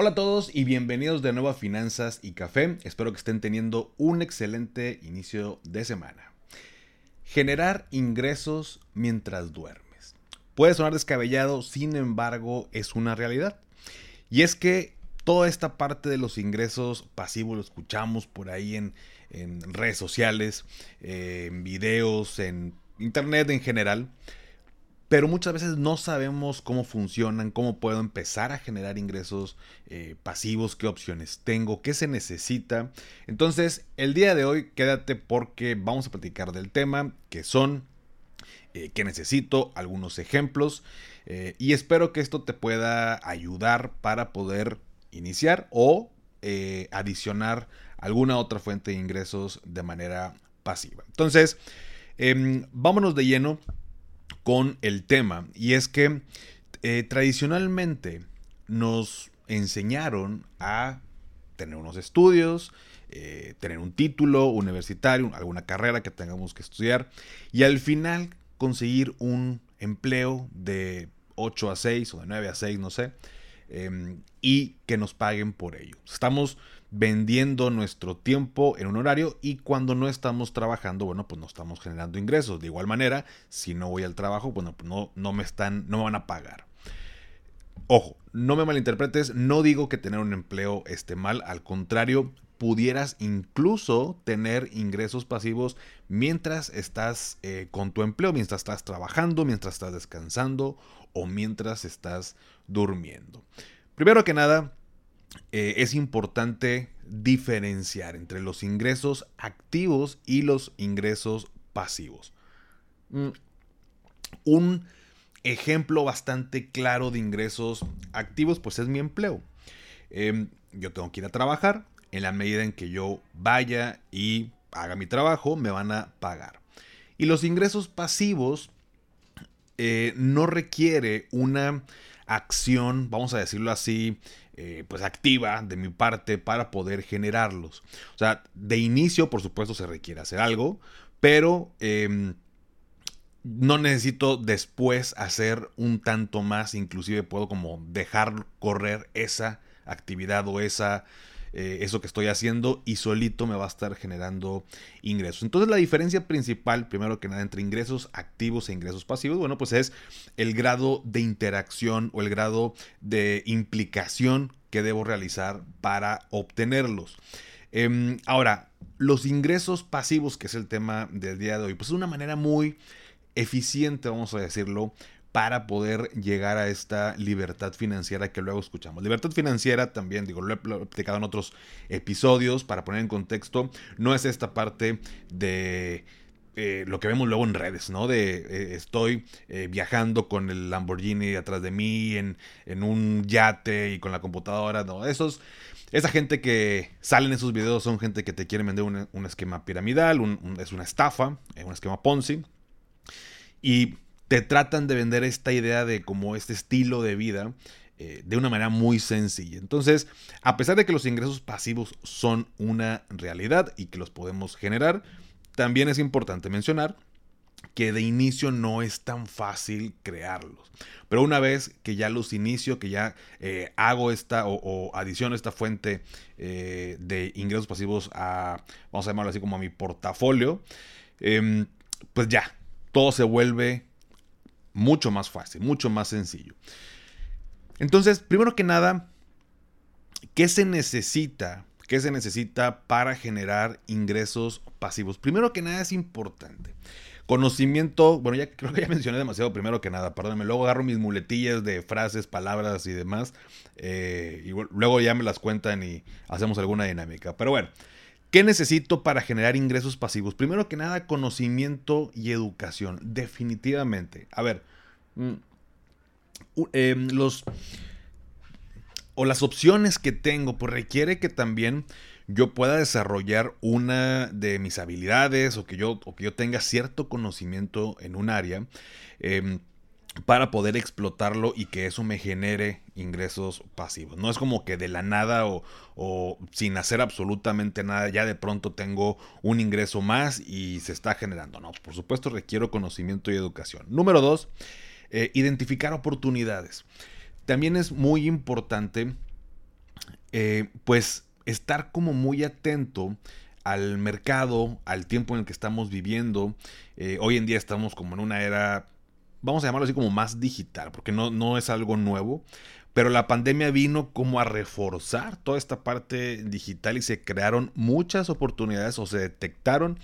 Hola a todos y bienvenidos de nuevo a Finanzas y Café. Espero que estén teniendo un excelente inicio de semana. Generar ingresos mientras duermes. Puede sonar descabellado, sin embargo es una realidad. Y es que toda esta parte de los ingresos pasivos lo escuchamos por ahí en, redes sociales, eh, en videos, en internet en general pero muchas veces no sabemos cómo funcionan, cómo puedo empezar a generar ingresos eh, pasivos, qué opciones tengo, qué se necesita. Entonces, el día de hoy quédate porque vamos a platicar del tema, que son, eh, qué necesito, algunos ejemplos, eh, y espero que esto te pueda ayudar para poder iniciar o adicionar alguna otra fuente de ingresos de manera pasiva. Entonces, em, vámonos de lleno con el tema. Y es que eh, tradicionalmente nos enseñaron a tener unos estudios, eh, tener un título universitario, alguna carrera que tengamos que estudiar y al final conseguir un empleo de 8 a 6 o de 9 a 6, no sé, em, y que nos paguen por ello. Estamos vendiendo nuestro tiempo en un horario y cuando no estamos trabajando, bueno, pues no estamos generando ingresos. De igual manera, si no voy al trabajo, bueno, pues no, no me están, no me van a pagar. Ojo, no me malinterpretes, no digo que tener un empleo esté mal, al contrario, pudieras incluso tener ingresos pasivos mientras estás eh, con tu empleo, mientras estás trabajando, mientras estás descansando o mientras estás durmiendo. Primero que nada, eh, es importante diferenciar entre los ingresos activos y los ingresos pasivos. Mm, un ejemplo bastante claro de ingresos activos pues es mi empleo. Em, yo tengo que ir a trabajar, en la medida en que yo vaya y haga mi trabajo, me van a pagar. Y los ingresos pasivos eh, no requiere una acción, vamos a decirlo así, eh, pues activa de mi parte para poder generarlos. O sea, de inicio, por supuesto, se requiere hacer algo, pero em, no necesito después hacer un tanto más, inclusive puedo como dejar correr esa actividad o esa eh, eso que estoy haciendo y solito me va a estar generando ingresos. Entonces la diferencia principal, primero que nada, entre ingresos activos e ingresos pasivos, bueno, pues es el grado de interacción o el grado de implicación que debo realizar para obtenerlos. Em, ahora, los ingresos pasivos, que es el tema del día de hoy, pues es una manera muy eficiente, vamos a decirlo, para poder llegar a esta libertad financiera que luego escuchamos. Libertad financiera también, digo, lo he, explicado en otros episodios para poner en contexto, no es esta parte de eh, lo que vemos luego en redes, ¿no? De eh, estoy eh, viajando con el Lamborghini atrás de mí, en, un yate y con la computadora, no, esos... Esa gente que sale en esos videos son gente que te quiere vender un, esquema piramidal, es una estafa, un esquema Ponzi. Y te tratan de vender esta idea de como este estilo de vida eh, de una manera muy sencilla. Entonces, a pesar de que los ingresos pasivos son una realidad y que los podemos generar, también es importante mencionar que de inicio no es tan fácil crearlos. Pero una vez que ya los inicio, que ya eh, hago esta o, adiciono esta fuente eh, de ingresos pasivos a, vamos a llamarlo así como a mi portafolio, em, pues ya, todo se vuelve mucho más fácil, mucho más sencillo. Entonces, primero que nada, ¿qué se necesita? ¿Qué se necesita para generar ingresos pasivos? Primero que nada es importante. Conocimiento, bueno, ya creo que ya mencioné demasiado primero que nada, perdónenme, luego agarro mis muletillas de frases, palabras y demás, eh, y luego ya me las cuentan y hacemos alguna dinámica. Pero bueno, ¿Qué necesito para generar ingresos pasivos? Primero que nada, conocimiento y educación, definitivamente. A ver, mm, em, los... o las opciones que tengo, pues requiere que también yo pueda desarrollar una de mis habilidades o que yo, o que yo tenga cierto conocimiento en un área. Em, para poder explotarlo y que eso me genere ingresos pasivos. No es como que de la nada o, sin hacer absolutamente nada ya de pronto tengo un ingreso más y se está generando. No, por supuesto requiero conocimiento y educación. Número dos, eh, identificar oportunidades. También es muy importante eh, pues estar como muy atento al mercado, al tiempo en el que estamos viviendo. Eh, hoy en día estamos como en una era vamos a llamarlo así como más digital, porque no, no es algo nuevo, pero la pandemia vino como a reforzar toda esta parte digital y se crearon muchas oportunidades o se detectaron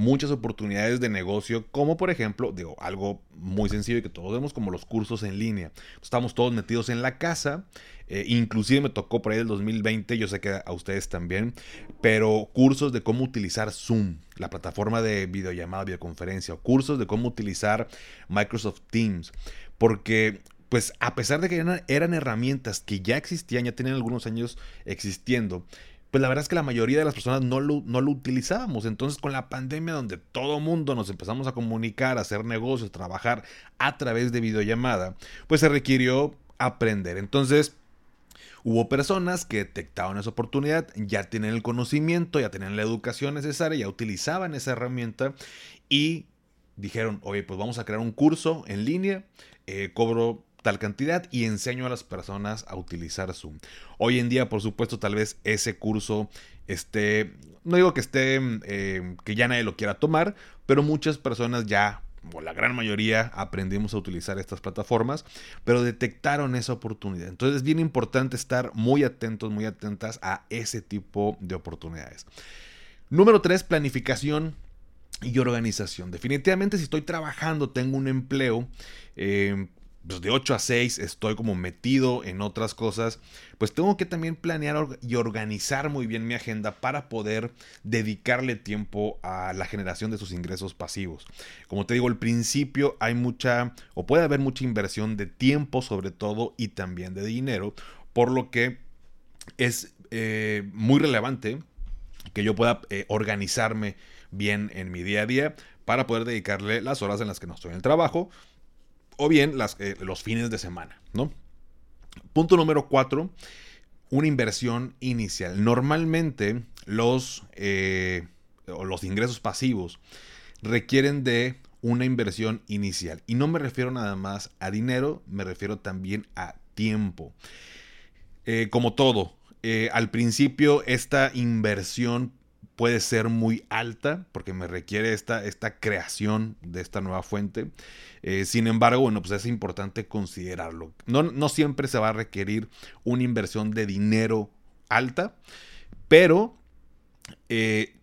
muchas oportunidades de negocio, como por ejemplo, digo, algo muy sencillo y que todos vemos como los cursos en línea. Estamos todos metidos en la casa, eh, inclusive me tocó por ahí el 2020, yo sé que a ustedes también, pero cursos de cómo utilizar Zoom, la plataforma de videollamada, videoconferencia, o cursos de cómo utilizar Microsoft Teams, porque pues a pesar de que eran, herramientas que ya existían, ya tenían algunos años existiendo, pues la verdad es que la mayoría de las personas no lo, no lo utilizábamos. Entonces con la pandemia donde todo mundo nos empezamos a comunicar, a hacer negocios, trabajar a través de videollamada, pues se requirió aprender. Entonces... Hubo personas que detectaban esa oportunidad, ya tienen el conocimiento, ya tenían la educación necesaria, ya utilizaban esa herramienta y dijeron, oye, pues vamos a crear un curso en línea, eh, cobro tal cantidad y enseño a las personas a utilizar Zoom. Hoy en día, por supuesto, tal vez ese curso esté, no digo que esté, eh, que ya nadie lo quiera tomar, pero muchas personas ya o la gran mayoría aprendimos a utilizar estas plataformas, pero detectaron esa oportunidad. Entonces es bien importante estar muy atentos, muy atentas a ese tipo de oportunidades. Número 3, planificación y organización. Definitivamente si estoy trabajando, tengo un empleo, eh, pues de 8 a 6 estoy como metido en otras cosas, pues tengo que también planear y organizar muy bien mi agenda para poder dedicarle tiempo a la generación de sus ingresos pasivos. Como te digo, al principio hay mucha, o puede haber mucha inversión de tiempo sobre todo y también de dinero, por lo que es eh, muy relevante que yo pueda eh, organizarme bien en mi día a día para poder dedicarle las horas en las que no estoy en el trabajo o bien las, eh, los fines de semana, ¿no? Punto número cuatro, una inversión inicial. Normalmente los, eh, los ingresos pasivos requieren de una inversión inicial. Y no me refiero nada más a dinero, me refiero también a tiempo. Eh, como todo, al principio esta inversión puede ser muy alta porque me requiere esta, esta creación de esta nueva fuente. Eh, sin embargo, bueno, pues es importante considerarlo. No, no siempre se va a requerir una inversión de dinero alta, pero eh,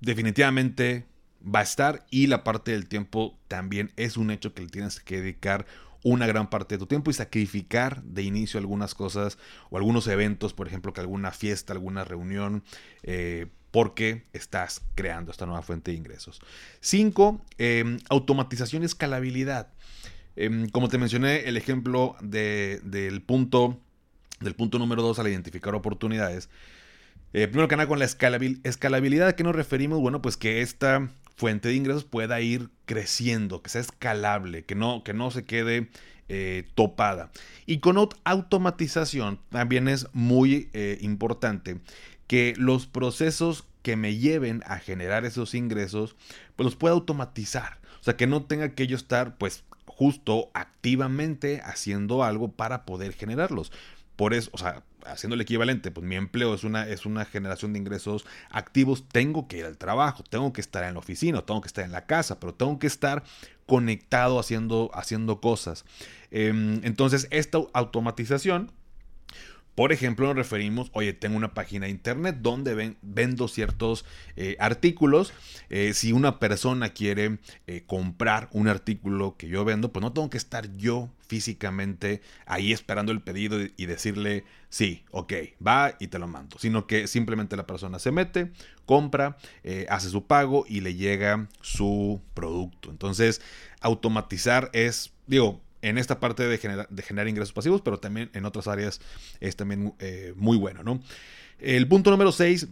definitivamente va a estar y la parte del tiempo también es un hecho que le tienes que dedicar una gran parte de tu tiempo y sacrificar de inicio algunas cosas o algunos eventos, por ejemplo, que alguna fiesta, alguna reunión, eh, porque estás creando esta nueva fuente de ingresos. 5. Em, automatización y escalabilidad. Em, como te mencioné, el ejemplo del punto del punto número 2 al identificar oportunidades. Eh, primero que nada, con la escalabilidad, ¿a qué nos referimos? Bueno, pues que esta fuente de ingresos pueda ir creciendo, que sea escalable, que no, que no se quede eh, topada. Y con automatización también es muy eh, importante que los procesos que me lleven a generar esos ingresos, pues los pueda automatizar. O sea, que no tenga que yo estar, pues, justo activamente haciendo algo para poder generarlos. Por eso, o sea, haciendo el equivalente, pues mi empleo es una, es una generación de ingresos activos, tengo que ir al trabajo, tengo que estar en la oficina, tengo que estar en la casa, pero tengo que estar conectado haciendo, haciendo cosas. Em, entonces, esta automatización por ejemplo, nos referimos, oye, tengo una página de internet donde vendo ciertos eh, artículos. Eh, si una persona quiere eh, comprar un artículo que yo vendo, pues no tengo que estar yo físicamente ahí esperando el pedido y decirle, sí, ok, va y te lo mando. Sino que simplemente la persona se mete, compra, hace su pago y le llega su producto. Entonces, automatizar es, digo, en esta parte de, generar ingresos pasivos, pero también en otras áreas es también eh, muy bueno, ¿no? El punto número 6,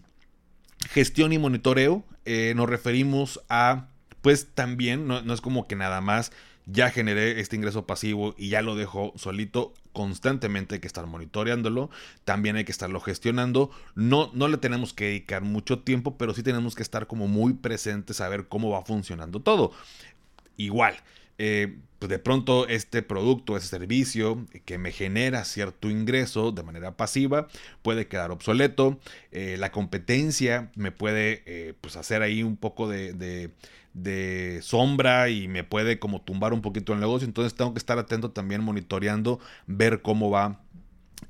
gestión y monitoreo. Eh, nos referimos a, pues también, no, es como que nada más ya generé este ingreso pasivo y ya lo dejo solito. Constantemente hay que estar monitoreándolo, también hay que estarlo gestionando. No, no le tenemos que dedicar mucho tiempo, pero sí tenemos que estar como muy presentes a ver cómo va funcionando todo. Igual, eh, pues de pronto este producto, ese servicio que me genera cierto ingreso de manera pasiva puede quedar obsoleto. Eh, la competencia me puede eh, pues hacer ahí un poco de, de, sombra y me puede como tumbar un poquito el negocio. Entonces tengo que estar atento también monitoreando, ver cómo va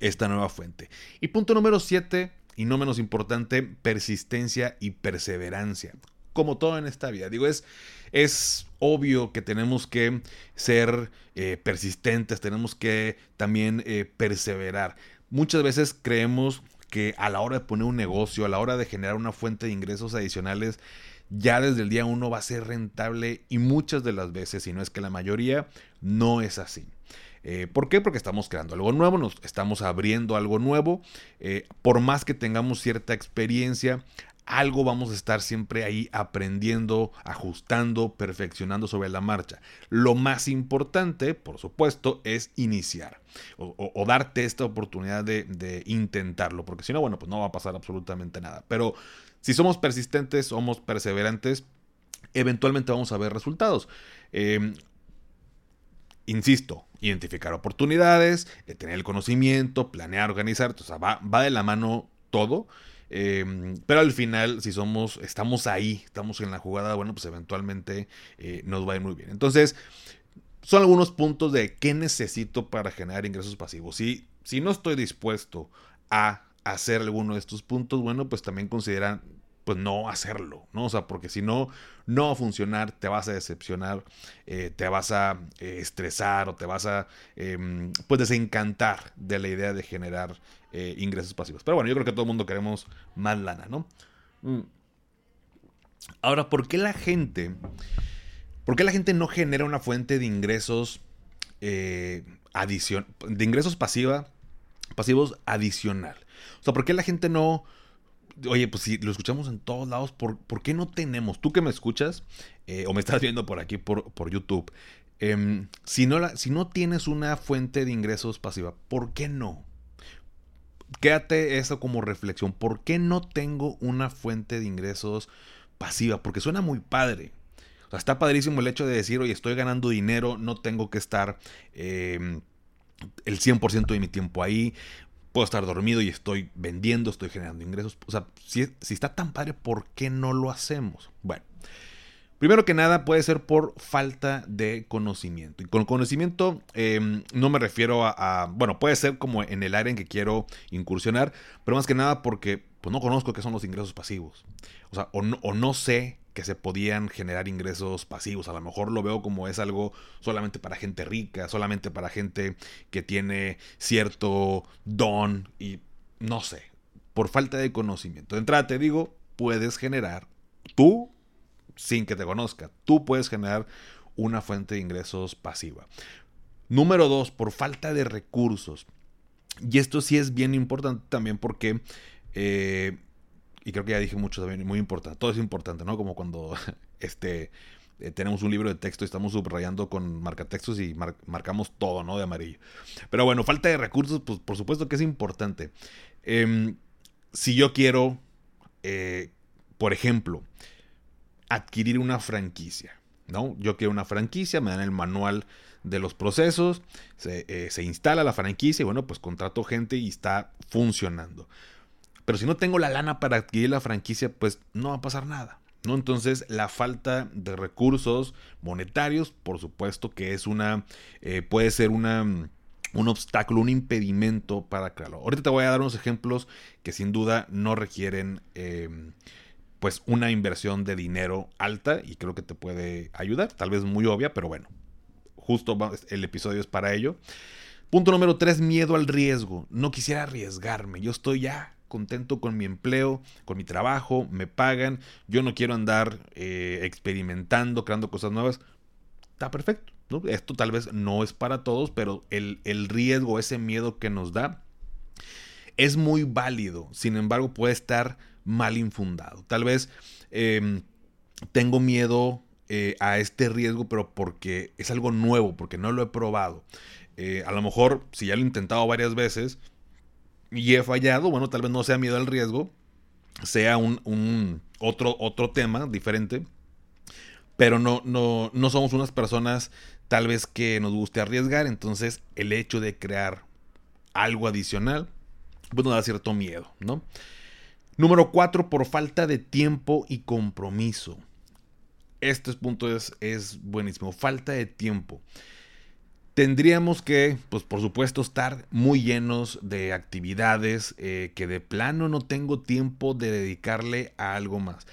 esta nueva fuente. Y punto número 7, y no menos importante, persistencia y perseverancia. Como todo en esta vida. Digo, es es obvio que tenemos que ser eh, persistentes, tenemos que también eh, perseverar. Muchas veces creemos que a la hora de poner un negocio, a la hora de generar una fuente de ingresos adicionales, ya desde el día uno va a ser rentable y muchas de las veces, si no es que la mayoría, no es así. Eh, ¿Por qué? Porque estamos creando algo nuevo, nos estamos abriendo algo nuevo. por más que tengamos cierta experiencia, algo vamos a estar siempre ahí aprendiendo, ajustando, perfeccionando sobre la marcha. Lo más importante, por supuesto, es iniciar o, darte esta oportunidad de, intentarlo, porque si no, bueno, pues no va a pasar absolutamente nada. Pero si somos persistentes, somos perseverantes, eventualmente vamos a ver resultados. Em, insisto, identificar oportunidades, eh, tener el conocimiento, planear, organizar, o va de la mano todo. Em, pero al final, si somos, estamos ahí, estamos en la jugada, bueno, pues eventualmente eh, nos va a ir muy bien. Entonces, son algunos puntos de qué necesito para generar ingresos pasivos. Si, si no estoy dispuesto a hacer alguno de estos puntos, bueno, pues también consideran pues no hacerlo, ¿no? O sea, porque si no, no va a funcionar, te vas a decepcionar, eh, te vas a eh, estresar o te vas a, em, pues, desencantar de la idea de generar eh, ingresos pasivos. Pero bueno, yo creo que todo el mundo queremos más lana, ¿no? Mm. Ahora, ¿por qué la gente, por qué la gente no genera una fuente de ingresos adición, de ingresos pasiva, pasivos adicional? O sea, ¿por qué la gente no oye, pues si lo escuchamos en todos lados, ¿por, qué no tenemos? Tú que me escuchas eh, o me estás viendo por aquí por, por YouTube, em, si, no la, si no tienes una fuente de ingresos pasiva, ¿por qué no? Quédate eso como reflexión. ¿Por qué no tengo una fuente de ingresos pasiva? Porque suena muy padre. O sea, está padrísimo el hecho de decir, oye, estoy ganando dinero, no tengo que estar em, el 100% de mi tiempo ahí puedo estar dormido y estoy vendiendo, estoy generando ingresos. O sea, si, está tan padre, ¿por qué no lo hacemos? Bueno, primero que nada puede ser por falta de conocimiento. Y con conocimiento em, no me refiero a, bueno, puede ser como en el área en que quiero incursionar, pero más que nada porque pues, no conozco qué son los ingresos pasivos. O sea, o no, o no sé que se podían generar ingresos pasivos. A lo mejor lo veo como es algo solamente para gente rica, solamente para gente que tiene cierto don y no sé, por falta de conocimiento. De entrada te digo, puedes generar tú, sin que te conozca, tú puedes generar una fuente de ingresos pasiva. Número dos, por falta de recursos. Y esto sí es bien importante también porque eh, y creo que ya dije mucho también, muy importante, todo es importante, ¿no? Como cuando este, eh, tenemos un libro de texto y estamos subrayando con marcatextos y marcamos todo, ¿no? De amarillo. Pero bueno, falta de recursos, pues por supuesto que es importante. Em, si yo quiero, eh, por ejemplo, adquirir una franquicia, ¿no? Yo quiero una franquicia, me dan el manual de los procesos, se, eh, se instala la franquicia y bueno, pues contrato gente y está funcionando. Pero si no tengo la lana para adquirir la franquicia, pues no va a pasar nada. ¿no? Entonces, la falta de recursos monetarios, por supuesto que es una, eh, puede ser una, un obstáculo, un impedimento para crearlo. Ahorita te voy a dar unos ejemplos que sin duda no requieren em, pues una inversión de dinero alta y creo que te puede ayudar, tal vez muy obvia, pero bueno, justo el episodio es para ello. Punto número 3, miedo al riesgo. No quisiera arriesgarme, yo estoy ya contento con mi empleo, con mi trabajo, me pagan, yo no quiero andar eh, experimentando, creando cosas nuevas. Está perfecto. Esto tal vez no es para todos, pero el, riesgo, ese miedo que nos da, es muy válido. Sin embargo, puede estar mal infundado. Tal vez em, tengo miedo eh, a este riesgo, pero porque es algo nuevo, porque no lo he probado. Eh, a lo mejor, si ya lo he intentado varias veces y he fallado, bueno, tal vez no sea miedo al riesgo, sea un, otro, otro tema diferente. Pero no, no, no somos unas personas tal vez que nos guste arriesgar. Entonces el hecho de crear algo adicional, pues nos da cierto miedo, ¿no? Número cuatro, por falta de tiempo y compromiso. Este punto es, es buenísimo. Falta de tiempo tendríamos que, pues por supuesto, estar muy llenos de actividades eh, que de plano no tengo tiempo de dedicarle a algo más.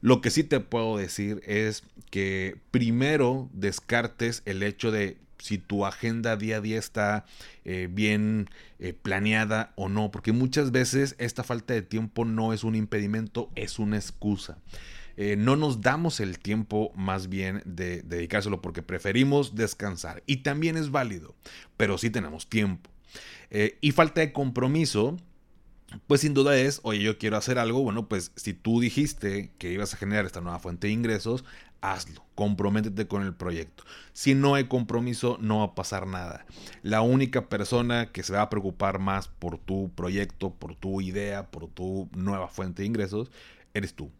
Lo que sí te puedo decir es que primero descartes el hecho de si tu agenda día a día está eh, bien eh, planeada o no, porque muchas veces esta falta de tiempo no es un impedimento, es una excusa. Eh, no nos damos el tiempo más bien de, dedicárselo porque preferimos descansar. Y también es válido, pero sí tenemos tiempo. Y falta de compromiso, pues sin duda es, oye, yo quiero hacer algo, bueno, pues si tú dijiste que ibas a generar esta nueva fuente de ingresos, hazlo, comprométete con el proyecto. Si no hay compromiso, no va a pasar nada. La única persona que se va a preocupar más por tu proyecto, por tu idea, por tu nueva fuente de ingresos, eres tú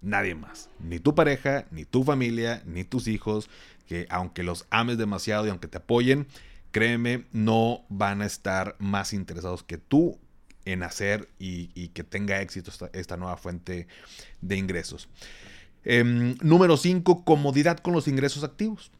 nadie más. Ni tu pareja, ni tu familia, ni tus hijos, que aunque los ames demasiado y aunque te apoyen, créeme, no van a estar más interesados que tú en hacer y, que tenga éxito esta, nueva fuente de ingresos. Em, número 5, comodidad con los ingresos activos.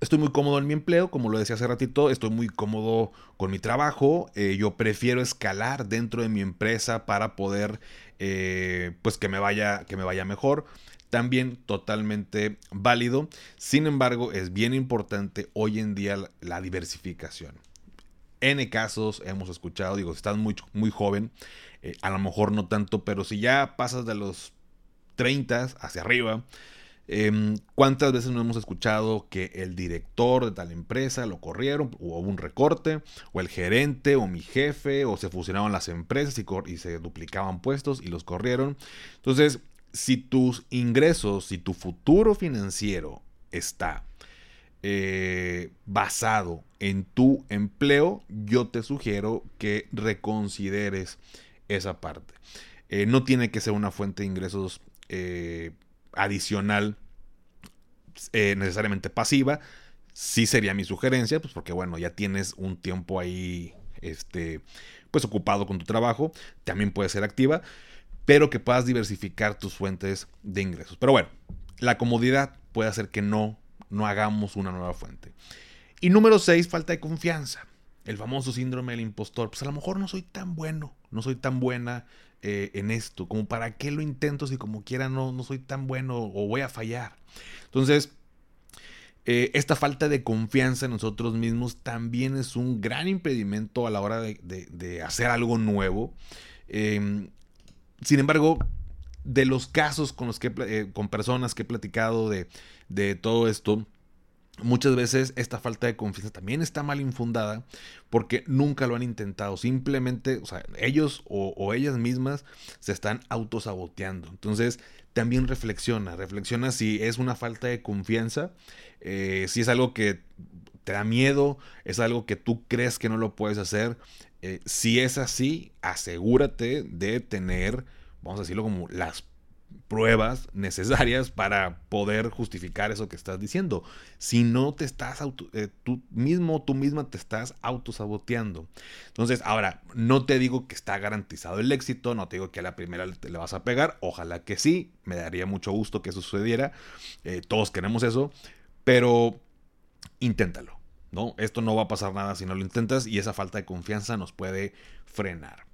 Estoy muy cómodo en mi empleo, como lo decía hace ratito, estoy muy cómodo con mi trabajo. Eh, yo prefiero escalar dentro de mi empresa para poder eh, pues que me vaya, que me vaya mejor. También totalmente válido. Sin embargo, es bien importante hoy en día la, diversificación. N casos hemos escuchado, digo, si estás muy, muy joven, eh, a lo mejor no tanto, pero si ya pasas de los 30 hacia arriba, Em, ¿Cuántas veces no hemos escuchado que el director de tal empresa lo corrieron, o hubo un recorte, o el gerente, o mi jefe, o se fusionaban las empresas y, se duplicaban puestos y los corrieron? Entonces, si tus ingresos, si tu futuro financiero está eh, basado en tu empleo, yo te sugiero que reconsideres esa parte. Eh, no tiene que ser una fuente de ingresos eh, adicional eh, necesariamente pasiva. Sí sería mi sugerencia, pues porque bueno, ya tienes un tiempo ahí, este, pues ocupado con tu trabajo. También puede ser activa, pero que puedas diversificar tus fuentes de ingresos. Pero bueno, la comodidad puede hacer que no, no hagamos una nueva fuente. Y número 6, falta de confianza. El famoso síndrome del impostor. Pues a lo mejor no soy tan bueno, no soy tan buena eh, en esto, como para qué lo intento si como quiera no, no soy tan bueno o voy a fallar. Entonces, eh, esta falta de confianza en nosotros mismos también es un gran impedimento a la hora de, hacer algo nuevo. Em, sin embargo, de los casos con los que eh, con personas que he platicado de, de todo esto, Muchas veces esta falta de confianza también está mal infundada porque nunca lo han intentado. Simplemente, o sea, ellos o, ellas mismas se están autosaboteando. Entonces, también reflexiona, reflexiona si es una falta de confianza, eh, si es algo que te da miedo, es algo que tú crees que no lo puedes hacer. Eh, si es así, asegúrate de tener, vamos a decirlo como las pruebas necesarias para poder justificar eso que estás diciendo. Si no te estás eh, tú mismo, tú misma te estás autosaboteando. Entonces, ahora, no te digo que está garantizado el éxito, no te digo que a la primera le, le vas a pegar, ojalá que sí, me daría mucho gusto que eso sucediera, eh, todos queremos eso, pero inténtalo. ¿no? Esto no va a pasar nada si no lo intentas y esa falta de confianza nos puede frenar.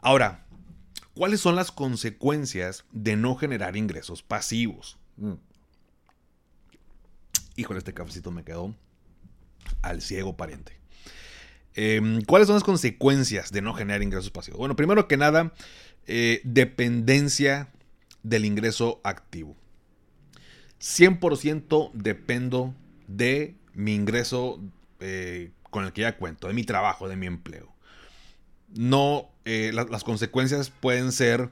Ahora, ¿Cuáles son las consecuencias de no generar ingresos pasivos? Mm. Híjole, este cafecito me quedó al ciego pariente. Em, ¿Cuáles son las consecuencias de no generar ingresos pasivos? Bueno, primero que nada, eh, dependencia del ingreso activo. 100% dependo de mi ingreso eh, con el que ya cuento, de mi trabajo, de mi empleo. No, eh, las consecuencias pueden ser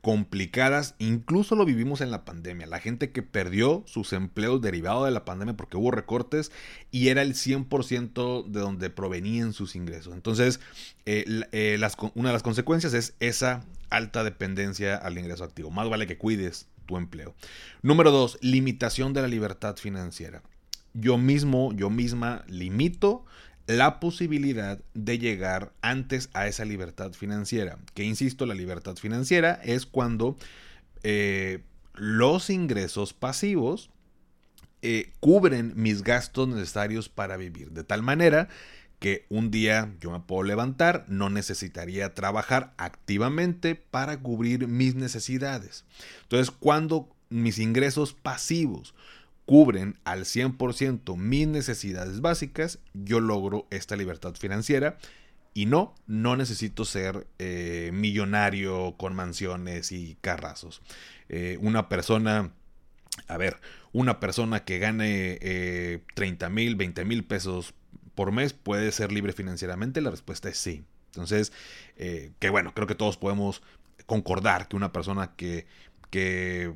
complicadas, incluso lo vivimos en la pandemia, la gente que perdió sus empleos derivados de la pandemia porque hubo recortes y era el 100% de donde provenían sus ingresos. Entonces, eh, eh, una de las consecuencias es esa alta dependencia al ingreso activo. Más vale que cuides tu empleo. Número dos, limitación de la libertad financiera. Yo mismo, yo misma limito la posibilidad de llegar antes a esa libertad financiera. Que insisto, la libertad financiera es cuando eh, los ingresos pasivos eh, cubren mis gastos necesarios para vivir. De tal manera que un día yo me puedo levantar, no necesitaría trabajar activamente para cubrir mis necesidades. Entonces, cuando mis ingresos pasivos cubren al 100% mis necesidades básicas, yo logro esta libertad financiera. Y no, no necesito ser eh, millonario con mansiones y carrazos. Eh, una persona, a ver, una persona que gane 30 eh, mil, 20 mil pesos por mes puede ser libre financieramente. La respuesta es sí. Entonces, que bueno, creo que todos podemos concordar que una persona que, que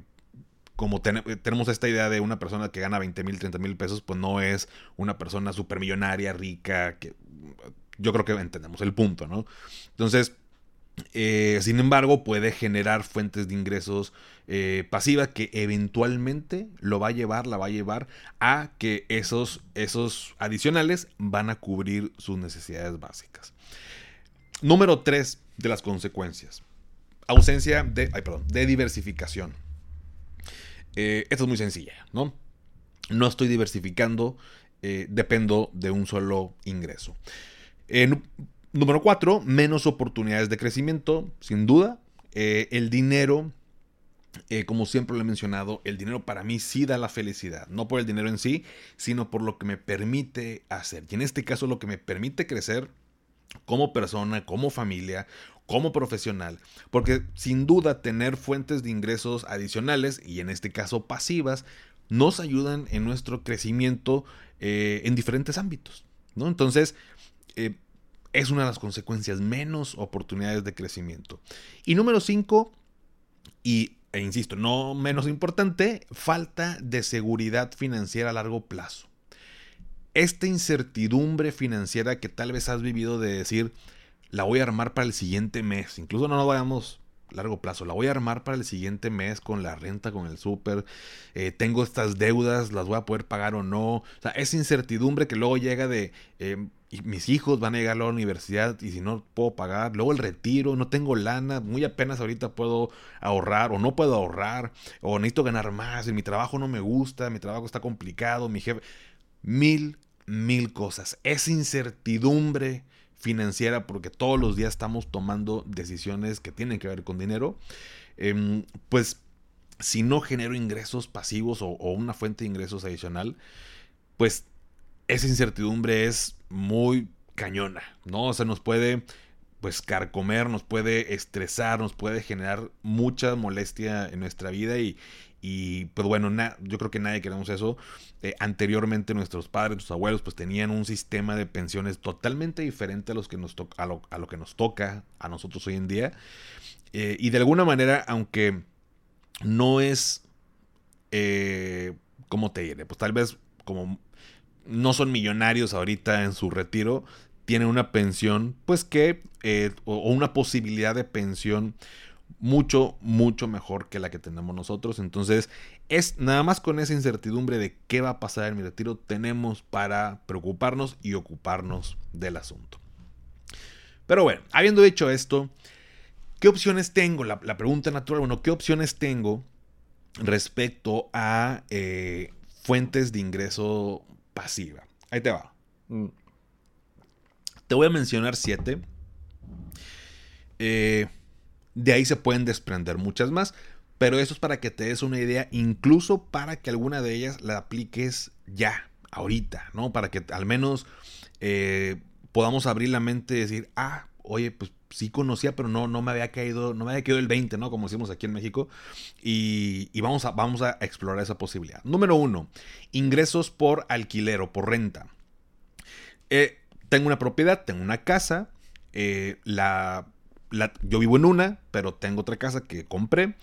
como tenemos esta idea de una persona que gana 20 mil, 30 mil pesos, pues no es una persona supermillonaria, rica, que yo creo que entendemos el punto, ¿no? Entonces, eh, sin embargo, puede generar fuentes de ingresos eh, pasivas que eventualmente lo va a llevar, la va a llevar a que esos, esos adicionales van a cubrir sus necesidades básicas. Número 3 de las consecuencias. Ausencia de, perdón, de diversificación. Eh, esto es muy sencilla, ¿no? No estoy diversificando, eh, dependo de un solo ingreso. número cuatro, menos oportunidades de crecimiento, sin duda. Eh, el dinero, como siempre lo he mencionado, el dinero para mí sí da la felicidad, no por el dinero en sí, sino por lo que me permite hacer. Y en este caso lo que me permite crecer como persona, como familia, como profesional, porque sin duda tener fuentes de ingresos adicionales y en este caso pasivas nos ayudan en nuestro crecimiento eh, en diferentes ámbitos. ¿no? Entonces, eh, es una de las consecuencias, menos oportunidades de crecimiento. Y número 5, y e insisto, no menos importante, falta de seguridad financiera a largo plazo. Esta incertidumbre financiera que tal vez has vivido de decir, la voy a armar para el siguiente mes. Incluso no nos vayamos largo plazo. La voy a armar para el siguiente mes con la renta, con el súper. Eh, tengo estas deudas, las voy a poder pagar o no. O sea, esa incertidumbre que luego llega de eh, mis hijos van a llegar a la universidad y si no puedo pagar. Luego el retiro, no tengo lana, muy apenas ahorita puedo ahorrar o no puedo ahorrar. O necesito ganar más. Y mi trabajo no me gusta, mi trabajo está complicado, mi jefe. Mil, mil cosas. Esa incertidumbre financiera porque todos los días estamos tomando decisiones que tienen que ver con dinero, em, pues si no genero ingresos pasivos o, una fuente de ingresos adicional, pues esa incertidumbre es muy cañona, ¿no? O sea, nos puede pues carcomer, nos puede estresar, nos puede generar mucha molestia en nuestra vida y, y pues bueno, yo creo que nadie queremos eso. Eh, anteriormente nuestros padres, nuestros abuelos, pues tenían un sistema de pensiones totalmente diferente a, los que nos a, lo, a lo que nos toca a nosotros hoy en día. Eh, y de alguna manera, aunque no es, eh, ¿cómo te diré? Pues tal vez como no son millonarios ahorita en su retiro, tienen una pensión, pues que, o una posibilidad de pensión mucho, mucho mejor que la que tenemos nosotros. Entonces, es nada más con esa incertidumbre de qué va a pasar en mi retiro, tenemos para preocuparnos y ocuparnos del asunto. Pero bueno, habiendo dicho esto, ¿qué opciones tengo? La, pregunta natural, bueno, ¿qué opciones tengo respecto a eh, fuentes de ingreso pasiva? Ahí te va. Mm. Te voy a mencionar siete. Eh, de ahí se pueden desprender muchas más, pero eso es para que te des una idea, incluso para que alguna de ellas la apliques ya, ahorita, ¿no? Para que al menos eh, podamos abrir la mente y decir, ah, oye, pues sí conocía, pero no, no me había caído, no me había caído el 20, ¿no? Como decimos aquí en México. Y, vamos, a, vamos a explorar esa posibilidad. Número uno, ingresos por alquiler o por renta. Eh, tengo una propiedad, tengo una casa, eh, la, yo vivo en una, pero tengo otra casa que compré,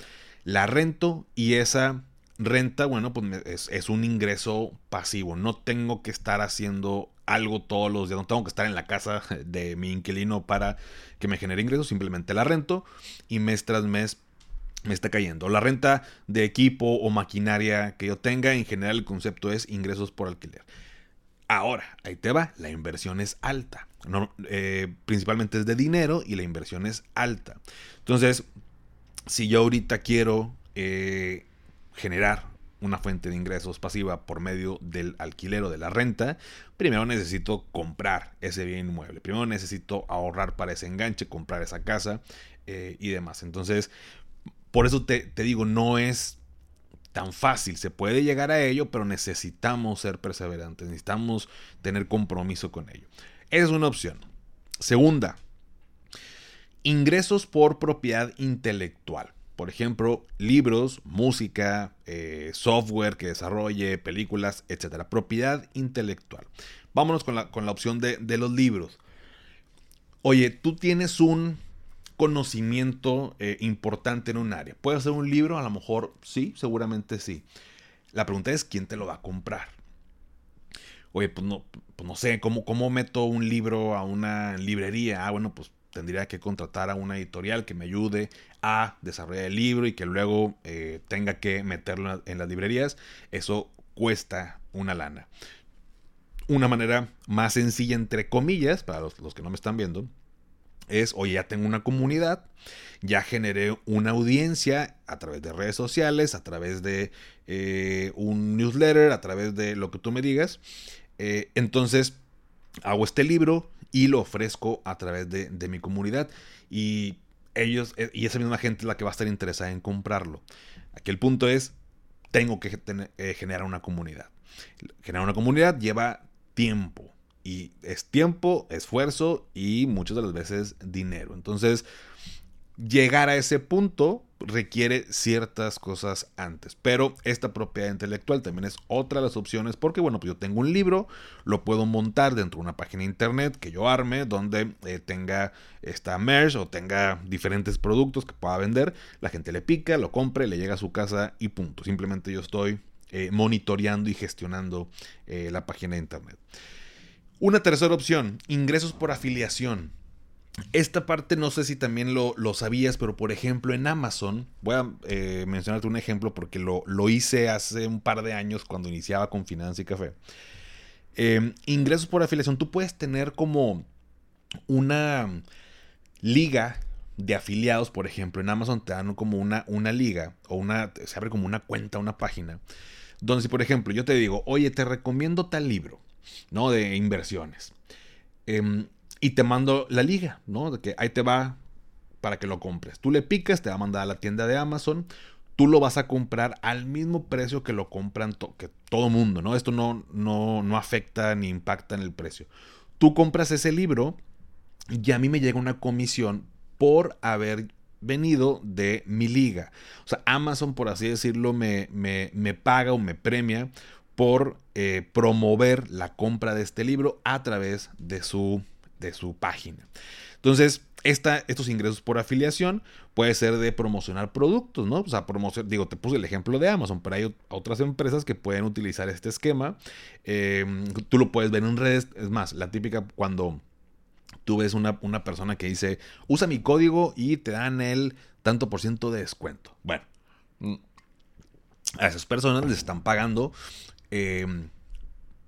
la rento y esa renta, bueno, pues es, es, un ingreso pasivo. No tengo que estar haciendo algo todos los días, no tengo que estar en la casa de mi inquilino para que me genere ingresos, simplemente la rento y mes tras mes me está cayendo. La renta de equipo o maquinaria que yo tenga, en general el concepto es ingresos por alquiler. Ahora, ahí te va, la inversión es alta. No, eh, principalmente es de dinero y la inversión es alta. Entonces, si yo ahorita quiero eh, generar una fuente de ingresos pasiva por medio del alquiler o de la renta, primero necesito comprar ese bien inmueble. Primero necesito ahorrar para ese enganche, comprar esa casa eh, y demás. Entonces, por eso te, te digo, no es tan fácil. Se puede llegar a ello, pero necesitamos ser perseverantes, necesitamos tener compromiso con ello. Es una opción. Segunda, ingresos por propiedad intelectual. Por ejemplo, libros, música, eh, software que desarrolle, películas, etc. Propiedad intelectual. Vámonos con la, con la opción de, de los libros. Oye, tú tienes un conocimiento eh, importante en un área. ¿Puede ser un libro? A lo mejor sí, seguramente sí. La pregunta es quién te lo va a comprar. Oye, pues no, pues no sé, ¿cómo, ¿cómo meto un libro a una librería? Ah, bueno, pues tendría que contratar a una editorial que me ayude a desarrollar el libro y que luego eh, tenga que meterlo en las librerías. Eso cuesta una lana. Una manera más sencilla, entre comillas, para los que no me están viendo, es, oye, ya tengo una comunidad, ya generé una audiencia a través de redes sociales, a través de eh, un newsletter, a través de lo que tú me digas. Eh, entonces, hago este libro y lo ofrezco a través de, mi comunidad. Y ellos, eh, y esa misma gente es la que va a estar interesada en comprarlo. Aquí el punto es, tengo que generar una comunidad. Generar una comunidad lleva tiempo y es tiempo, esfuerzo y muchas de las veces dinero. Entonces, llegar a ese punto requiere ciertas cosas antes. Pero esta propiedad intelectual también es otra de las opciones porque, bueno, pues yo tengo un libro, lo puedo montar dentro de una página de internet que yo arme, donde eh, tenga esta merge o tenga diferentes productos que pueda vender. La gente le pica, lo compre, le llega a su casa y punto. Simplemente yo estoy eh, monitoreando y gestionando eh, la página de internet. Una tercera opción, ingresos por afiliación. Esta parte no sé si también lo, sabías, pero por ejemplo en Amazon, voy a eh, mencionarte un ejemplo porque lo, hice hace un par de años cuando iniciaba con Finanza y Café. Em, ingresos por afiliación, tú puedes tener como una liga de afiliados, por ejemplo, en Amazon te dan como una, una liga o una, se abre como una cuenta, una página, donde si por ejemplo yo te digo, oye, te recomiendo tal libro, ¿no? De inversiones. Em, y te mando la liga, ¿no? De que ahí te va para que lo compres. Tú le picas, te va a mandar a la tienda de Amazon. Tú lo vas a comprar al mismo precio que lo compran que todo mundo, ¿no? Esto no, no, no afecta ni impacta en el precio. Tú compras ese libro y a mí me llega una comisión por haber venido de mi liga. O sea, Amazon, por así decirlo, me, me, me paga o me premia por eh, promover la compra de este libro a través de su, de su página. Entonces, estos ingresos por afiliación puede ser de promocionar productos, ¿no? O sea, promoción, digo, te puse el ejemplo de Amazon, pero hay otras empresas que pueden utilizar este esquema. Em, tú lo puedes ver en redes, es más, la típica cuando tú ves una, una persona que dice, usa mi código y te dan el tanto por ciento de descuento. Bueno, mm, a esas personas les están pagando Em,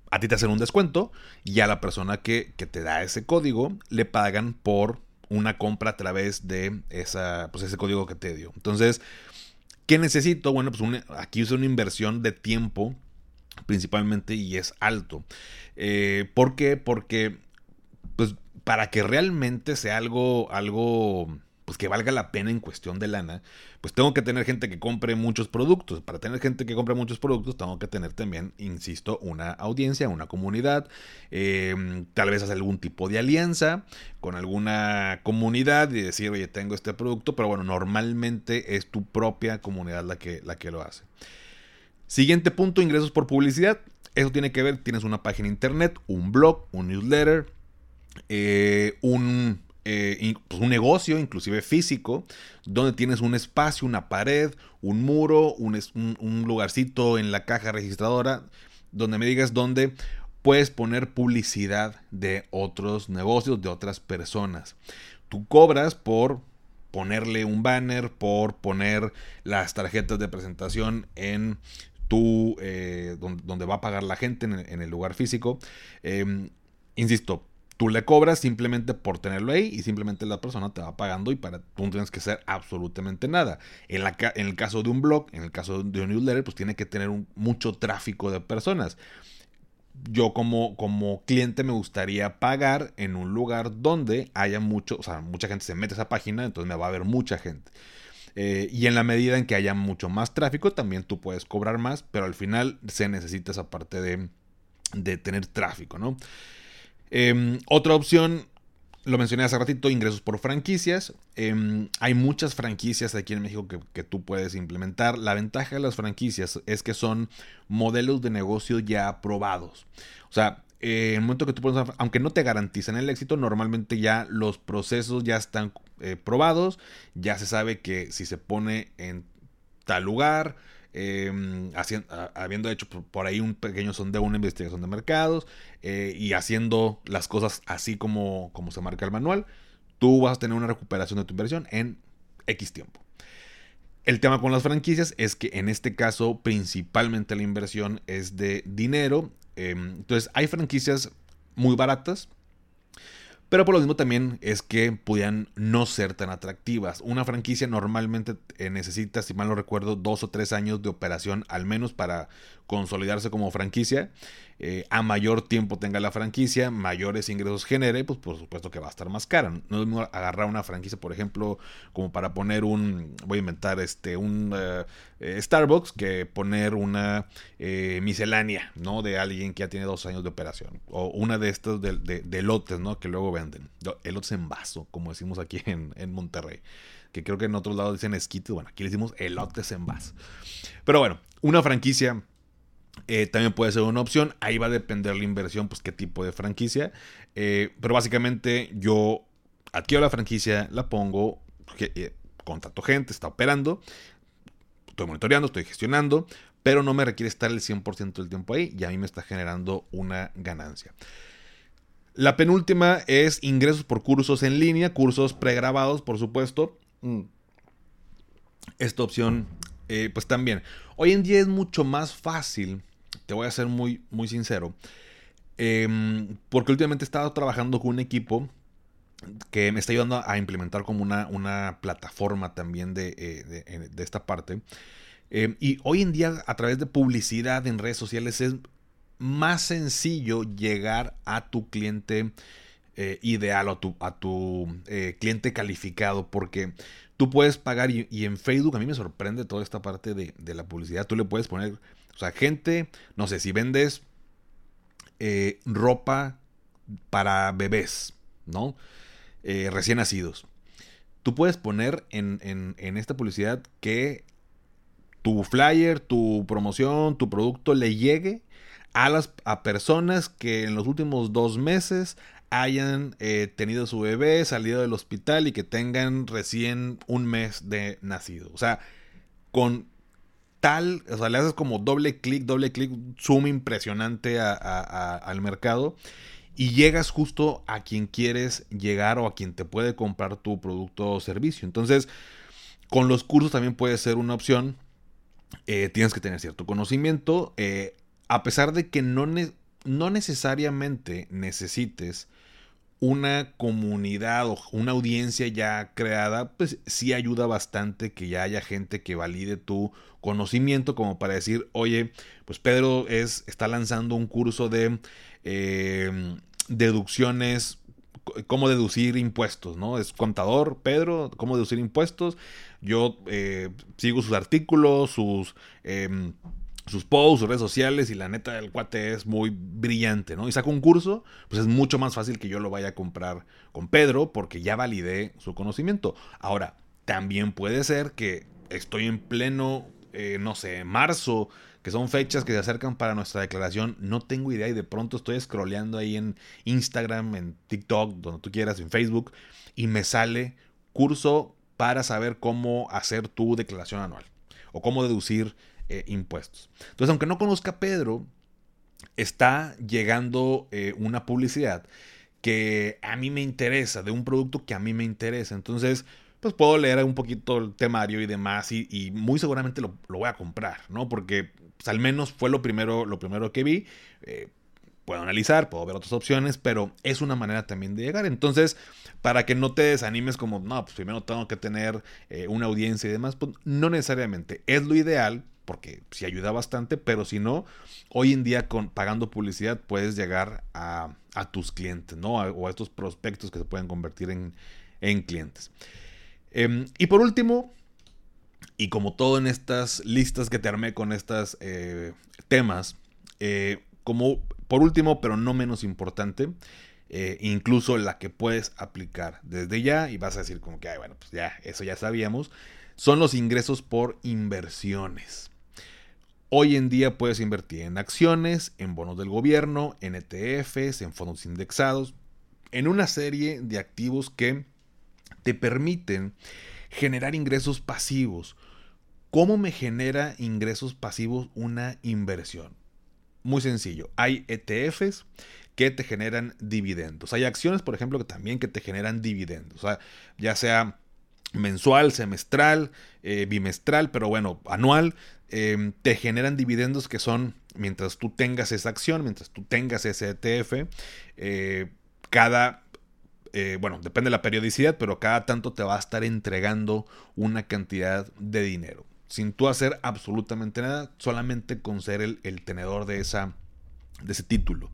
a ti te hacen un descuento y a la persona que, te da ese código le pagan por una compra a través de esa, pues ese código que te dio. Entonces, ¿qué necesito? Bueno, pues aquí es una inversión de tiempo principalmente y es alto. Eh, ¿Por qué? Porque pues para que realmente sea algo, algo pues que valga la pena en cuestión de lana, pues tengo que tener gente que compre muchos productos. Para tener gente que compre muchos productos, tengo que tener también, insisto, una audiencia, una comunidad, em, tal vez hacer algún tipo de alianza con alguna comunidad y decir, oye, tengo este producto, pero bueno, normalmente es tu propia comunidad la que, la que lo hace. Siguiente punto, ingresos por publicidad. Eso tiene que ver, tienes una página internet, un blog, un newsletter, eh, un eh, pues, un negocio, inclusive físico, donde tienes un espacio, una pared, un muro, un, un, lugarcito en la caja registradora, donde me digas dónde puedes poner publicidad de otros negocios, de otras personas. Tú cobras por ponerle un banner, por poner las tarjetas de presentación en tu, eh, donde, va a pagar la gente en el, lugar físico. Em, insisto, Tú le cobras simplemente por tenerlo ahí y simplemente la persona te va pagando y para tú no tienes que hacer absolutamente nada. En, el caso de un blog, en el caso de un newsletter, pues tiene que tener mucho tráfico de personas. Yo como, como cliente me gustaría pagar en un lugar donde haya mucho, o sea, mucha gente se mete a esa página, entonces me va a ver mucha gente. Eh, y en la medida en que haya mucho más tráfico, también tú puedes cobrar más, pero al final se necesita esa parte de, de tener tráfico, ¿no? Em, otra opción, lo mencioné hace ratito, ingresos por franquicias. Em, hay muchas franquicias aquí en México que, tú puedes implementar. La ventaja de las franquicias es que son modelos de negocio ya aprobados. O sea, eh, en el momento que tú pones, aunque no te garantizan el éxito, normalmente ya los procesos ya están eh, probados, ya se sabe que si se pone en tal lugar, Em, habiendo hecho por, ahí un pequeño sondeo, una investigación de mercados eh, y haciendo las cosas así como, como se marca el manual, tú vas a tener una recuperación de tu inversión en X tiempo. El tema con las franquicias es que en este caso principalmente la inversión es de dinero. Em, entonces hay franquicias muy baratas, pero por lo mismo también es que pudieran no ser tan atractivas. Una franquicia normalmente eh, necesita, si mal no recuerdo, dos o tres años de operación al menos para consolidarse como franquicia. Eh, a mayor tiempo tenga la franquicia, mayores ingresos genere, pues por supuesto que va a estar más cara. No es mismo agarrar una franquicia, por ejemplo, como para poner un, voy a inventar este, un eh, Starbucks, que poner una miscelánea, ¿no? De alguien que ya tiene dos años de operación. O una de estas de, de, lotes, ¿no? Que luego venden. Elotes en vaso, como decimos aquí en, en Monterrey que creo que en otros lados dicen esquites, bueno, aquí le decimos elotes en vaso. Pero bueno, una franquicia eh, también puede ser una opción. Ahí va a depender la inversión, pues qué tipo de franquicia. Eh, pero básicamente yo adquiero la franquicia, la pongo, eh, contrato gente, está operando, estoy monitoreando, estoy gestionando, pero no me requiere estar el 100% del tiempo ahí y a mí me está generando una ganancia. La penúltima es ingresos por cursos en línea, cursos pregrabados, por supuesto. Mm. Esta opción eh, pues también, hoy en día es mucho más fácil, te voy a ser muy, muy sincero, em, porque últimamente he estado trabajando con un equipo que me está ayudando a implementar como una, una plataforma también de, eh, esta parte. Em, y hoy en día a través de publicidad en redes sociales es más sencillo llegar a tu cliente eh, ideal o a tu, a tu cliente calificado porque Tú puedes pagar y, en Facebook a mí me sorprende toda esta parte de, la publicidad. Tú le puedes poner, o sea, gente, no sé, si vendes eh, ropa para bebés, ¿no? Eh, recién nacidos. Tú puedes poner en, esta publicidad que tu flyer, tu promoción, tu producto le llegue a las a personas que en los últimos dos meses hayan eh, tenido su bebé, salido del hospital y que tengan recién un mes de nacido. O sea, con tal, o sea, le haces como doble clic, doble clic, zoom impresionante al mercado y llegas justo a quien quieres llegar o a quien te puede comprar tu producto o servicio. Entonces, con los cursos también puede ser una opción. Eh, tienes que tener cierto conocimiento. Eh, a pesar de que no, no necesariamente necesites una comunidad o una audiencia ya creada, pues sí ayuda bastante que ya haya gente que valide tu conocimiento como para decir, oye, pues Pedro es, está lanzando un curso de em, deducciones cómo deducir impuestos, ¿no? Es contador, Pedro, cómo deducir impuestos. Yo eh, sigo sus artículos, sus, em, sus posts, sus redes sociales y la neta del cuate es muy brillante, ¿no? Y saco un curso, pues es mucho más fácil que yo lo vaya a comprar con Pedro porque ya validé su conocimiento. Ahora, también puede ser que estoy en pleno, eh, no sé, marzo que son fechas que se acercan para nuestra declaración, no tengo idea y de pronto estoy scrolleando ahí en Instagram, en TikTok, donde tú quieras, en Facebook, y me sale curso para saber cómo hacer tu declaración anual o cómo deducir eh, impuestos. Entonces, aunque no conozca a Pedro, está llegando eh, una publicidad que a mí me interesa, de un producto que a mí me interesa. Entonces, pues puedo leer un poquito el temario y demás y, muy seguramente lo, voy a comprar, ¿no? Porque pues, al menos fue lo primero, lo primero que vi. Eh, puedo analizar, puedo ver otras opciones, pero es una manera también de llegar. Entonces, para que no te desanimes como, no, pues primero tengo que tener una audiencia y demás, pues no necesariamente. Es lo ideal, porque sí ayuda bastante, pero si no, hoy en día con pagando publicidad puedes llegar a, tus clientes, ¿no? o a estos prospectos que se pueden convertir en, clientes. Em, y por último, y como todo en estas listas que te armé con estos eh, temas, eh, como por último, pero no menos importante, eh, incluso la que puedes aplicar desde ya, y vas a decir como que, bueno, pues ya, eso ya sabíamos, son los ingresos por inversiones. Hoy en día puedes invertir en acciones, en bonos del gobierno, en ETFs, en fondos indexados, en una serie de activos que te permiten generar ingresos pasivos. ¿Cómo me genera ingresos pasivos una inversión? Muy sencillo. Hay ETFs que te generan dividendos. Hay acciones, por ejemplo, que también que te generan dividendos. O sea, ya sea mensual, semestral, eh, bimestral, pero bueno, anual, em, te generan dividendos que son, mientras tú tengas esa acción, mientras tú tengas ese ETF, eh, cada eh, bueno, depende de la periodicidad, pero cada tanto te va a estar entregando una cantidad de dinero. Sin tú hacer absolutamente nada, solamente con ser el, tenedor de, esa, de ese título.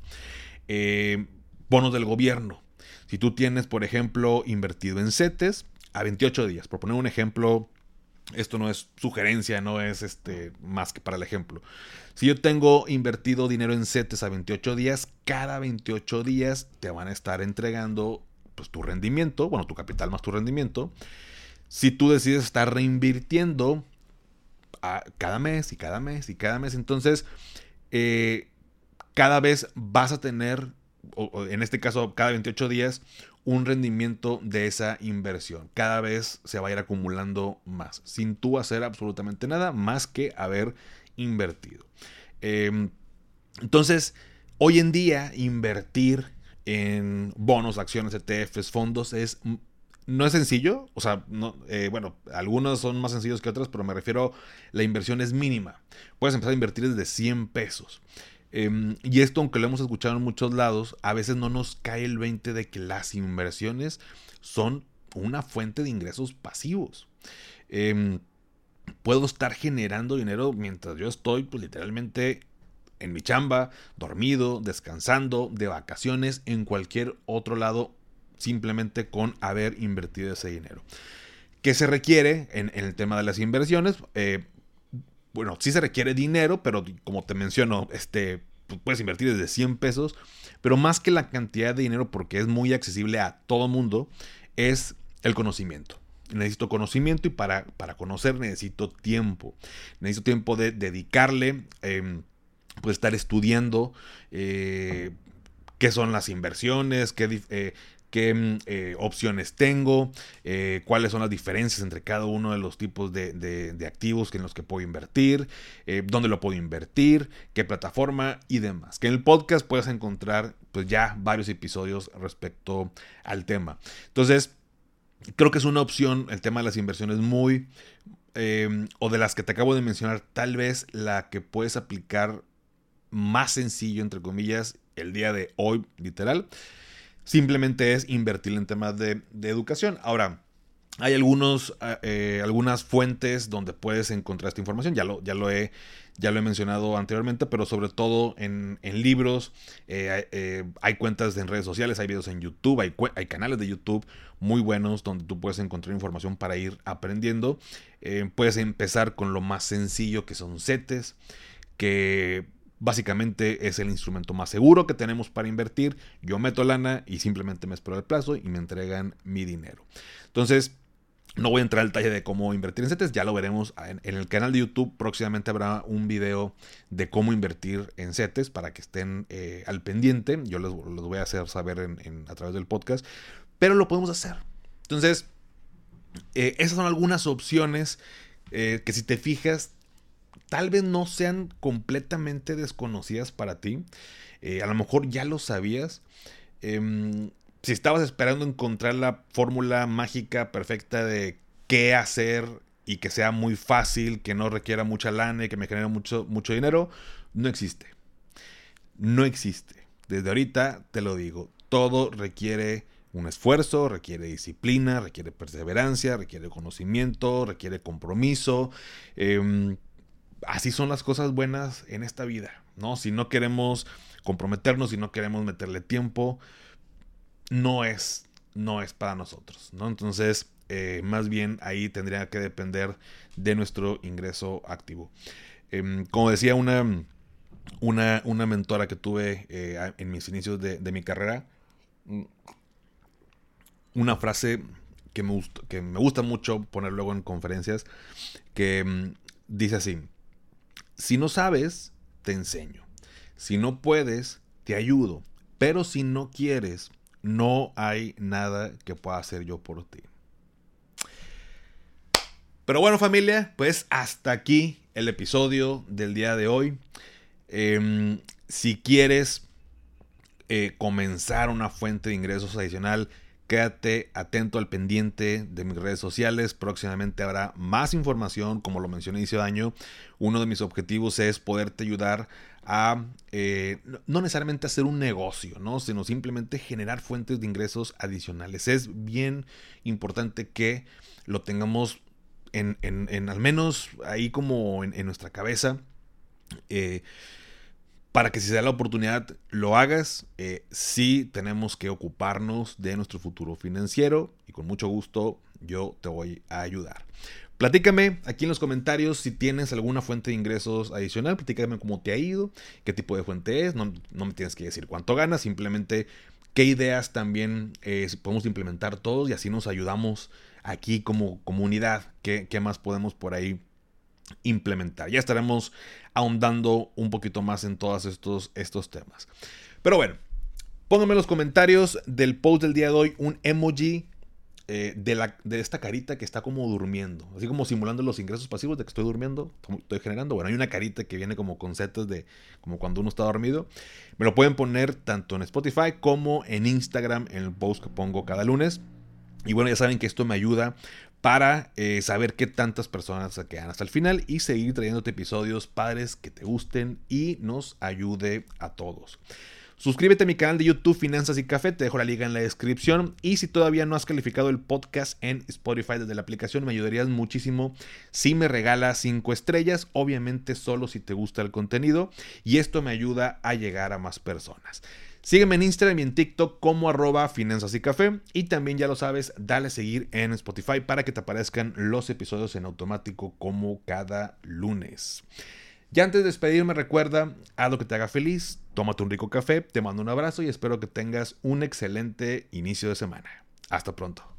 Bonos del gobierno. Si tú tienes, por ejemplo, invertido en CETES a 28 días, por poner un ejemplo, esto no es sugerencia, no es este, más que para el ejemplo. Si yo tengo invertido dinero en CETES a 28 días, cada 28 días te van a estar entregando pues, tu rendimiento, bueno, tu capital más tu rendimiento. Si tú decides estar reinvirtiendo a cada mes y cada mes y cada mes, entonces eh, cada vez vas a tener, en este caso cada 28 días, un rendimiento de esa inversión. Cada vez se va a ir acumulando más, sin tú hacer absolutamente nada más que haber invertido. Em, entonces, hoy en día, invertir en bonos, acciones, ETFs, fondos, es no es sencillo, o sea, eh, bueno, algunos son más sencillos que otros, pero me refiero, la inversión es mínima. Puedes empezar a invertir desde 100 pesos. Em, y esto, aunque lo hemos escuchado en muchos lados, a veces no nos cae el 20 de que las inversiones son una fuente de ingresos pasivos. Em, puedo estar generando dinero mientras yo estoy, pues literalmente en mi chamba, dormido, descansando, de vacaciones, en cualquier otro lado, simplemente con haber invertido ese dinero. ¿Qué se requiere en, el tema de las inversiones? Eh, bueno, sí se requiere dinero, pero como te menciono, este, puedes invertir desde 100 pesos, pero más que la cantidad de dinero, porque es muy accesible a todo mundo, es el conocimiento. Necesito conocimiento y para, para conocer necesito tiempo. Necesito tiempo de dedicarle. Em, pues estar estudiando eh, qué son las inversiones, qué, eh, qué mm, eh, opciones tengo, cuáles son las diferencias entre cada uno de los tipos de, activos en los que puedo invertir, dónde lo puedo invertir, qué plataforma y demás. Que en el podcast puedes encontrar pues ya varios episodios respecto al tema. Entonces, creo que es una opción el tema de las inversiones muy... o de las que te acabo de mencionar, tal vez la que puedes aplicar más sencillo, entre comillas, el día de hoy, literal, simplemente es invertir en temas de, educación. Ahora, hay algunos, eh, algunas fuentes donde puedes encontrar esta información. Ya lo, ya lo, he, ya lo he mencionado anteriormente, pero sobre todo en, libros. Eh, eh, hay cuentas en redes sociales, hay videos en YouTube, hay, hay, canales de YouTube muy buenos donde tú puedes encontrar información para ir aprendiendo. puedes empezar con lo más sencillo que son setes, que Básicamente es el instrumento más seguro que tenemos para invertir. Yo meto lana y simplemente me espero el plazo y me entregan mi dinero. Entonces, no voy a entrar al detalle de cómo invertir en CETES, ya lo veremos en, el canal de YouTube. Próximamente habrá un video de cómo invertir en CETES para que estén eh, al pendiente. Yo les, voy a hacer saber a través del podcast, pero lo podemos hacer. Entonces, eh, esas son algunas opciones eh, que si te fijas tal vez no sean completamente desconocidas para ti. Eh, a lo mejor ya lo sabías. Em, si estabas esperando encontrar la fórmula mágica perfecta de qué hacer y que sea muy fácil, que no requiera mucha lana y que me genere mucho, mucho dinero, no existe. No existe. Desde ahorita te lo digo, todo requiere un esfuerzo, requiere disciplina, requiere perseverancia, requiere conocimiento, requiere compromiso. Em, así son las cosas buenas en esta vida, ¿no? Si no queremos comprometernos, si no queremos meterle tiempo, no es, no es para nosotros, ¿no? Entonces, eh, más bien ahí tendría que depender de nuestro ingreso activo. Em, como decía una, una, una, mentora que tuve eh, en mis inicios de, mi carrera, mm, una frase que me, gusta, que me gusta mucho poner luego en conferencias, que mm, dice así, si no sabes, te enseño. Si no puedes, te ayudo. Pero si no quieres, no hay nada que pueda hacer yo por ti. Pero bueno familia, pues hasta aquí el episodio del día de hoy. Em, si quieres eh, comenzar una fuente de ingresos adicional, Quédate atento al pendiente de mis redes sociales. Próximamente habrá más información, como lo mencioné inicio de año. Uno de mis objetivos es poderte ayudar a eh, no necesariamente hacer un negocio, ¿no? sino simplemente generar fuentes de ingresos adicionales. Es bien importante que lo tengamos en, al menos ahí como en, nuestra cabeza. Eh, para que si se da la oportunidad lo hagas, eh, sí tenemos que ocuparnos de nuestro futuro financiero y con mucho gusto yo te voy a ayudar. Platícame aquí en los comentarios si tienes alguna fuente de ingresos adicional, platícame cómo te ha ido, qué tipo de fuente es, no, me tienes que decir cuánto ganas, simplemente qué ideas también eh, podemos implementar todos y así nos ayudamos aquí como comunidad, qué, qué más podemos por ahí implementar. Ya estaremos ahondando un poquito más en todos estos, estos temas. Pero bueno, pónganme en los comentarios del post del día de hoy un emoji eh, de, la, de esta carita que está como durmiendo, así como simulando los ingresos pasivos de que estoy durmiendo, estoy generando. Bueno, hay una carita que viene como con setas de como cuando uno está dormido. Me lo pueden poner tanto en Spotify como en Instagram en el post que pongo cada lunes. Y bueno, ya saben que esto me ayuda para eh, saber qué tantas personas quedan hasta el final y seguir trayéndote episodios padres que te gusten y nos ayude a todos. Suscríbete a mi canal de YouTube Finanzas y Café, te dejo la liga en la descripción y si todavía no has calificado el podcast en Spotify desde la aplicación me ayudarías muchísimo si me regalas 5 estrellas, obviamente solo si te gusta el contenido y esto me ayuda a llegar a más personas. Sígueme en Instagram y en TikTok como arroba finanzas y café. Y también ya lo sabes, dale a seguir en Spotify para que te aparezcan los episodios en automático como cada lunes. Ya antes de despedirme, recuerda, haz lo que te haga feliz, tómate un rico café, te mando un abrazo y espero que tengas un excelente inicio de semana. Hasta pronto.